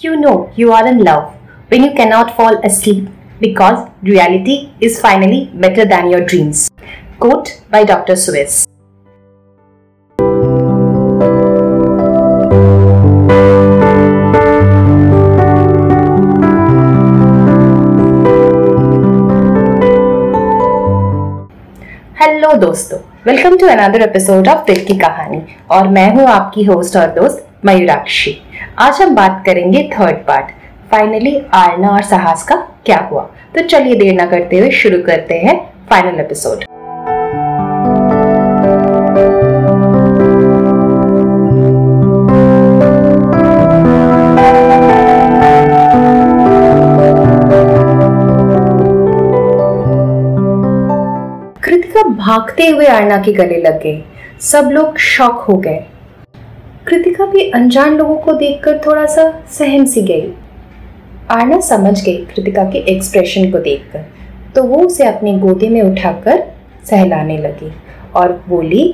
You know you are in love when you cannot fall asleep because reality is finally better than your dreams. Quote by Dr. Swiss. Hello दोस्तों welcome to another episode of दिल की कहानी और मैं हूं आपकी host और दोस्त मयूराक्षी। आज हम बात करेंगे थर्ड पार्ट फाइनली आरना और साहस का क्या हुआ? तो चलिए देर ना करते हुए शुरू करते हैं फाइनल एपिसोड कृतिका भागते हुए आरना के गले लग गई। सब लोग शॉक हो गए। कृतिका भी अनजान लोगों को देखकर थोड़ा सा सहम सी गई। आरना समझ गई कृतिका के एक्सप्रेशन को देखकर तो वो उसे अपनी गोदी में उठाकर सहलाने लगी और बोली,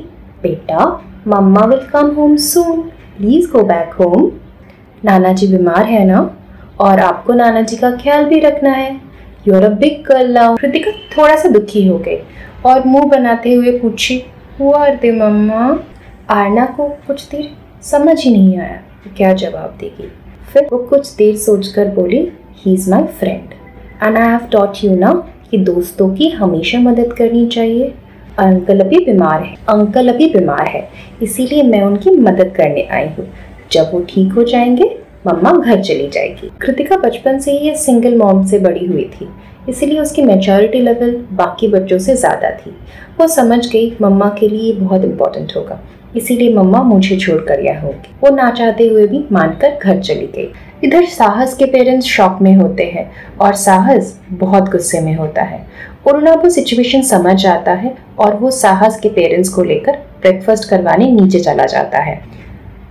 बेटा, mama will come home soon please go back home नाना जी बीमार है ना? और आपको नाना जी का ख्याल भी रखना है। You are a big girl now Kritika थोड़ा सा दुखी हो गई और मुँह बनाते हुए पूछी हुआ दे मम्मा? आरना को कुछ देर समझ ही नहीं आया क्या जवाब देगी। फिर वो कुछ देर सोचकर बोली he is my friend and I have taught you ना कि दोस्तों की हमेशा मदद करनी चाहिए। अंकल अभी बीमार है, अंकल अभी बीमार है, इसीलिए मैं उनकी मदद करने आई हूँ। जब वो ठीक हो जाएँगे, मम्मा घर चली जाएगी। कृतिका बचपन से ही सिंगल मॉम से बड़ी हुई थी, इसीलिए उसकी मेचोरिटी लेवल बाकी बच्चों से ज़्यादा थी। वो समझ गई मम्मा के लिए बहुत इम्पोर्टेंट होगा। इसीलिए मम्मा मुझे छोड़ कर यह होगी। वो ना चाहते हुए भी मानकर घर चली गई। इधर साहस के पेरेंट्स शॉक में होते हैं और साहस बहुत गुस्से में होता है। कोरोना वो सिचुएशन समझ आता है और वो साहस के पेरेंट्स को लेकर ब्रेकफास्ट करवाने नीचे चला जाता है।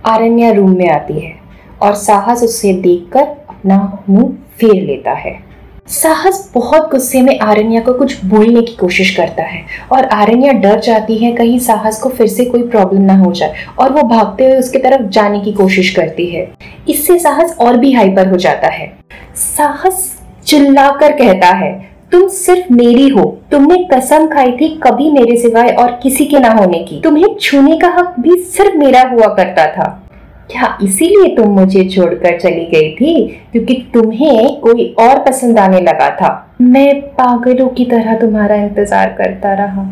आरण्या रूम में आती है और साहस उसे देखकर अपना मुँह फेर लेता है। साहस बहुत गुस्से में आरण्या को कुछ बोलने की कोशिश करता है और आरण्या डर जाती है कहीं साहस को फिर से कोई प्रॉब्लम ना हो जाए और वो भागते हुए उसकी तरफ़ जाने की कोशिश करती है। इससे साहस और भी हाइपर हो जाता है। साहस चिल्लाकर कहता है, तुम सिर्फ़ मेरी हो। तुमने कसम खाई थी कभी मेरे सिवाय और किसी के ना होने की। तुम्हें छूने का हक भी सिर्फ़ मेरा हुआ करता था। क्या इसीलिए तुम मुझे छोड़कर चली गई थी? क्योंकि तुम्हें कोई और पसंद आने लगा था। मैं पागलों की तरह तुम्हारा इंतज़ार करता रहा।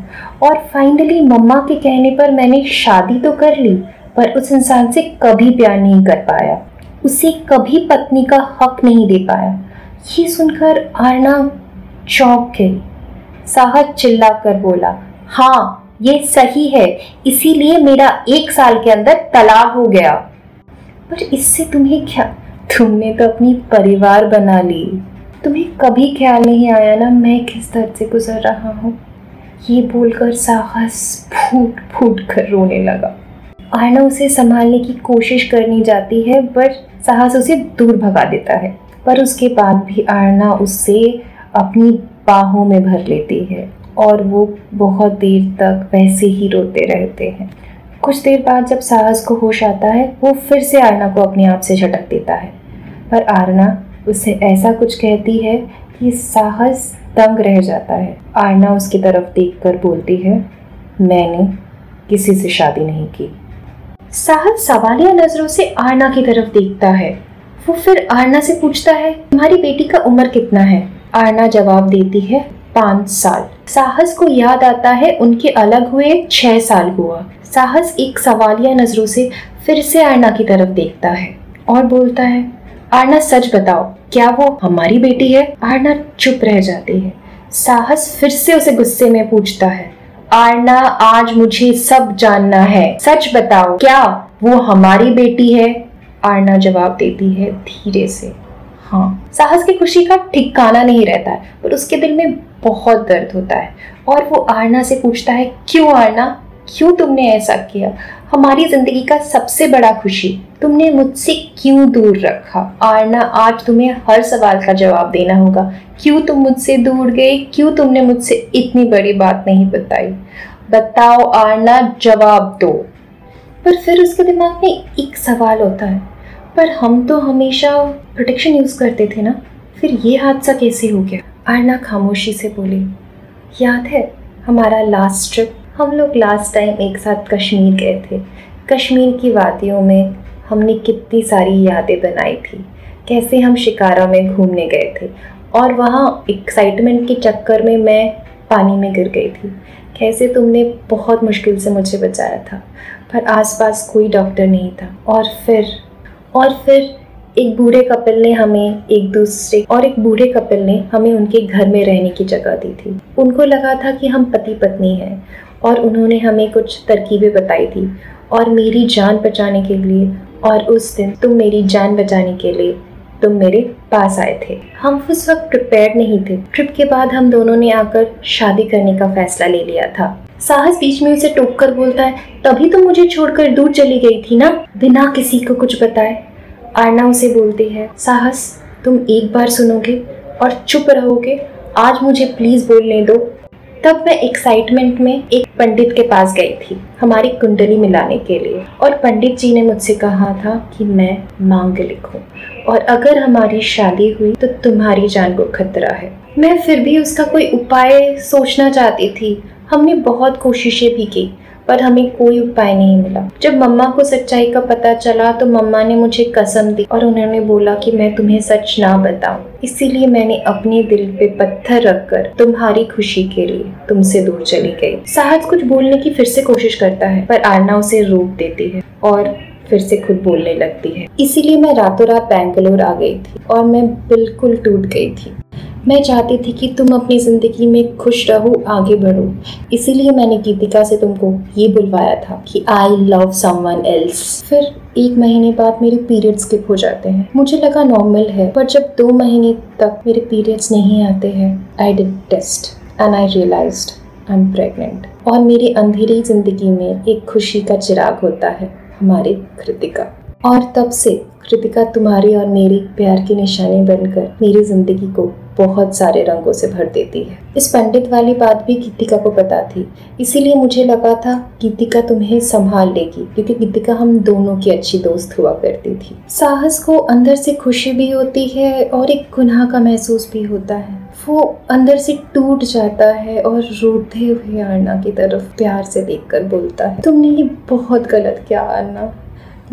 और फाइनली मम्मा के कहने पर मैंने शादी तो कर ली, पर उस इंसान से कभी प्यार नहीं कर पाया। उसे कभी पत्नी का हक नहीं दे पाया। ये सुनकर आरना चौंक गई। साहब चिल्ला कर बोला हाँ ये सही है, इसीलिए मेरा एक साल के अंदर तलाक हो गया। पर इससे तुम्हें क्या? तुमने तो अपनी परिवार बना ली। तुम्हें कभी ख्याल नहीं आया ना मैं किस दर्द से गुजर रहा हूँ? ये बोलकर साहस फूट फूट कर रोने लगा। आरना उसे संभालने की कोशिश करनी जाती है, पर साहस उसे दूर भगा देता है। पर उसके बाद भी आरना उससे अपनी बाहों में भर लेती है और वो बहुत देर तक वैसे ही रोते रहते हैं। कुछ देर बाद जब साहस को होश आता है, वो फिर से आरना को अपने आप से झटक देता है। पर आरना उसे ऐसा कुछ कहती है कि साहस दंग रह जाता है। आरना उसकी तरफ़ देखकर बोलती है, मैंने किसी से शादी नहीं की। साहस सवालिया नज़रों से आरना की तरफ़ देखता है। वो फिर आरना से पूछता है, तुम्हारी बेटी का उम्र कितना है? आरना जवाब देती है पाँच साल। साहस को याद आता है, उनके अलग हुए छह साल हुआ। साहस एक सवालिया नज़रों से फिर से आरना की तरफ़ देखता है और बोलता है आरना सच बताओ, क्या वो हमारी बेटी है? आरना चुप रह जाती है। साहस फिर से उसे गुस्से में पूछता है आरना आज मुझे सब जानना है। सच बताओ, क्या वो हमारी बेटी है? आरना जवाब देती है धीरे से। हाँ। साहस की खुशी का ठिकाना नहीं रहता है, पर उसके दिल में बहुत दर्द होता है। और वो आरना से पूछता है, क्यों आरना? क्यों तुमने ऐसा किया? हमारी ज़िंदगी का सबसे बड़ा खुशी तुमने मुझसे क्यों दूर रखा? आरना, आज तुम्हें हर सवाल का जवाब देना होगा। क्यों तुम मुझसे दूर गए? क्यों तुमने मुझसे इतनी बड़ी बात नहीं बताई? बताओ आरना, जवाब दो। पर फिर उसके दिमाग में एक सवाल होता है पर हम तो हमेशा प्रोटेक्शन यूज़ करते थे ना, फिर ये हादसा कैसे हो गया? आरना खामोशी से बोली, याद है हमारा लास्ट ट्रिप हम लोग लास्ट टाइम एक साथ कश्मीर गए थे। कश्मीर की वादियों में हमने कितनी सारी यादें बनाई थी। कैसे हम शिकारा में घूमने गए थे और वहाँ एक्साइटमेंट के चक्कर में मैं पानी में गिर गई थी। कैसे तुमने बहुत मुश्किल से मुझे बचाया था, पर आसपास कोई डॉक्टर नहीं था और फिर और फिर एक बूढ़े कपिल ने हमें एक दूसरे और एक बूढ़े कपिल ने हमें उनके घर में रहने की जगह दी थी। उनको लगा था कि हम पति पत्नी हैं और उन्होंने हमें कुछ तरकीबें बताई थी और मेरी जान बचाने के लिए और उस दिन तुम मेरी जान बचाने के लिए तुम मेरे पास आए थे। हम उस वक्त प्रिपेयर नहीं थे। ट्रिप के बाद हम दोनों ने आकर शादी करने का फैसला ले लिया था। साहस बीच में उसे टोक कर बोलता है, तभी तो मुझे छोड़कर दूर चली गई थी ना? बिना किसी को कुछ बताए। आरना उसे बोलती है, साहस, तुम एक बार सुनोगे और चुप रहोगे। आज मुझे प्लीज़ बोलने दो। तब मैं एक्साइटमेंट में एक पंडित के पास गई थी, हमारी कुंडली मिलाने के लिए। और पंडित जी ने मुझसे कहा था कि मैं मांग लिखूं, और अगर हमारी शादी हुई तो तुम्हारी जान को खतरा है। मैं फिर भी उसका कोई उपाय सोचना चाहती थी। हमने बहुत कोशिशें भी की पर हमें कोई उपाय नहीं मिला। जब मम्मा को सच्चाई का पता चला तो मम्मा ने मुझे कसम दी और उन्होंने बोला कि मैं तुम्हें सच ना बताऊँ। इसीलिए मैंने अपने दिल पे पत्थर रखकर तुम्हारी खुशी के लिए तुमसे दूर चली गई। साहस कुछ बोलने की फिर से कोशिश करता है, पर आरना उसे रोक देती है और फिर से खुद बोलने लगती है। इसीलिए मैं रातों रात बैंगलोर आ गई थी और मैं बिल्कुल टूट गई थी। मैं चाहती थी कि तुम अपनी ज़िंदगी में खुश रहो, आगे बढ़ो। इसीलिए मैंने गीतिका से तुमको ये बुलवाया था कि आई लव समवन एल्स फिर एक महीने बाद मेरे पीरियड्स स्किप हो जाते हैं। मुझे लगा नॉर्मल है, पर जब दो महीने तक मेरे पीरियड्स नहीं आते हैं I did test and I realise I am pregnant और मेरी अंधेरी ज़िंदगी में एक खुशी का चिराग होता है हमारे कृतिका। और तब से कृतिका तुम्हारी और मेरी प्यार की निशानी बनकर मेरी ज़िंदगी को बहुत सारे रंगों से भर देती है। इस पंडित वाली बात भी गीतिका को पता थी। इसीलिए मुझे लगा था गीतिका तुम्हें संभाल लेगी, क्योंकि गीतिका हम दोनों की अच्छी दोस्त हुआ करती थी। साहस को अंदर से खुशी भी होती है और एक गुनाह का महसूस भी होता है। वो अंदर से टूट जाता है और रोते हुए आरना की तरफ़ प्यार से देखकर बोलता है, तुमने ये बहुत गलत किया, आरना।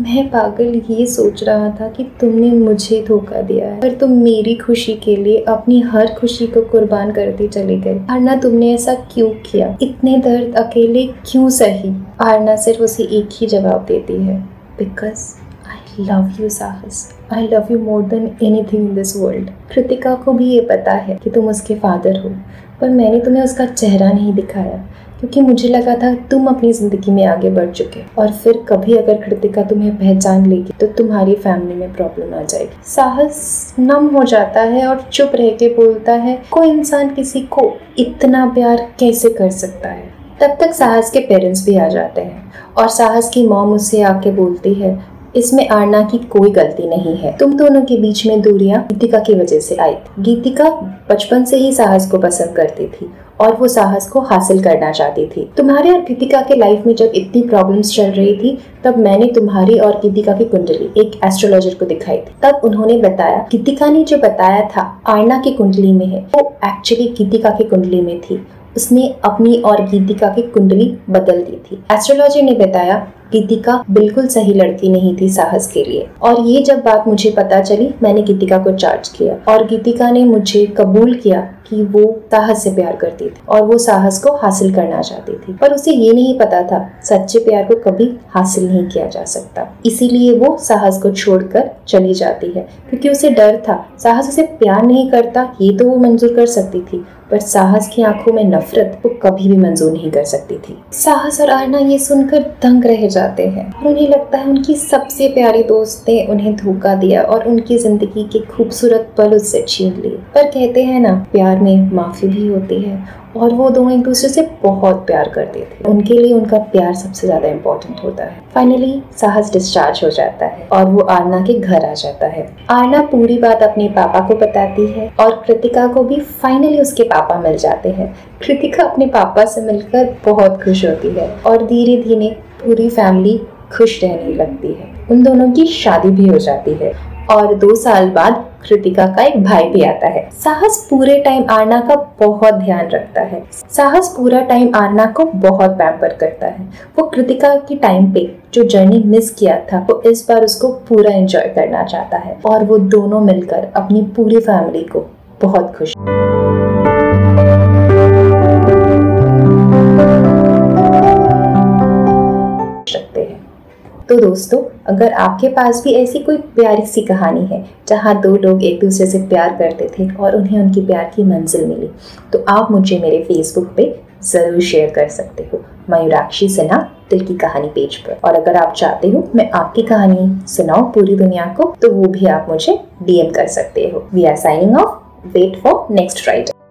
मैं पागल ये सोच रहा था कि तुमने मुझे धोखा दिया है, पर तुम मेरी खुशी के लिए अपनी हर खुशी को कुर्बान करती चली गई आरना, तुमने ऐसा क्यों किया? इतने दर्द अकेले क्यों सही? आरना सिर्फ़ उसे एक ही जवाब देती है, because I love you Sahas. I love you more than anything in this world Kritika को भी ये पता है कि तुम उसके फादर हो, पर मैंने तुम्हें उसका चेहरा नहीं दिखाया। क्योंकि मुझे लगा था तुम अपनी ज़िंदगी में आगे बढ़ चुके और फिर कभी अगर कृतिका तुम्हें पहचान लेगी तो तुम्हारी फैमिली में प्रॉब्लम आ जाएगी। साहस नम हो जाता है और चुप रह के बोलता है, कोई इंसान किसी को इतना प्यार कैसे कर सकता है? तब तक साहस के पेरेंट्स भी आ जाते हैं और साहस की मॉम उससे आके बोलती है इसमें आरना की कोई गलती नहीं है। तुम दोनों के बीच में दूरियाँ गीतिका की वजह से आई। गीतिका बचपन से ही साहस को पसंद करती थी और वो साहस को हासिल करना चाहती थी। तुम्हारे और गीतिका के लाइफ में जब इतनी प्रॉब्लम्स चल रही थी, तब मैंने तुम्हारी और गीतिका की कुंडली, एक एस्ट्रोलॉजर को दिखाई थी। तब उन्होंने बताया, गीतिका ने जो बताया था, आरना की कुंडली में है। वो एक्चुअली गीतिका की कुंडली में थी। उसने अपनी और गीतिका की कुंडली बदल दी थी। एस्ट्रोलॉजी ने बताया, गीतिका बिल्कुल सही लड़की नहीं थी साहस के लिए। और ये जब बात मुझे पता चली, मैंने गीतिका को चार्ज किया। और गीतिका ने मुझे कबूल किया कि वो साहस से प्यार करती थी और वो साहस को हासिल करना चाहती थी। पर उसे ये नहीं पता था, सच्चे प्यार को कभी हासिल नहीं किया जा सकता। इसीलिए वो साहस को छोड़कर चली जाती है, क्योंकि उसे डर था। साहस उसे प्यार नहीं करता, ये तो वो मंजूर कर सकती थी, पर साहस की आँखों में नफरत वो कभी भी मंजूर नहीं कर सकती थी। साहस और आरना ये सुनकर दंग रह जाते हैं और उन्हें लगता है उनकी सबसे प्यारी दोस्त ने उन्हें धोखा दिया और उनकी ज़िंदगी के खूबसूरत पल उससे छीन लिए पर कहते हैं ना, प्यार में माफ़ी भी होती है और वो दोनों एक दूसरे से बहुत प्यार करते थे। उनके लिए उनका प्यार सबसे ज़्यादा इम्पोर्टेंट होता है। फाइनली साहस डिस्चार्ज हो जाता है और वो आरना के घर आ जाता है। आरना पूरी बात अपने पापा को बताती है और कृतिका को भी फाइनली उसके पापा मिल जाते हैं। कृतिका अपने पापा से मिलकर बहुत खुश होती है और धीरे धीरे पूरी फैमिली खुश रहने लगती है। उन दोनों की शादी भी हो जाती है। और दो साल बाद कृतिका का एक भाई भी आता है। साहस पूरे टाइम आरना का बहुत ध्यान रखता है। साहस पूरा टाइम आरना को बहुत पैम्पर करता है। वो कृतिका की टाइम पे जो जर्नी मिस किया था, वो इस बार उसको पूरा एंजॉय करना चाहता है और वो दोनों मिलकर अपनी पूरी फैमिली को बहुत खुश तो दोस्तों अगर आपके पास भी ऐसी कोई प्यारी सी कहानी है, जहाँ दो लोग एक दूसरे से प्यार करते थे और उन्हें उनकी प्यार की मंजिल मिली तो आप मुझे मेरे फेसबुक पे ज़रूर शेयर कर सकते हो। मयूराक्षी सिन्हा, दिल की कहानी पेज पर। और अगर आप चाहते हो मैं आपकी कहानी सुनाऊँ पूरी दुनिया को तो वो भी आप मुझे डीएम कर सकते हो। We are signing off wait for next Friday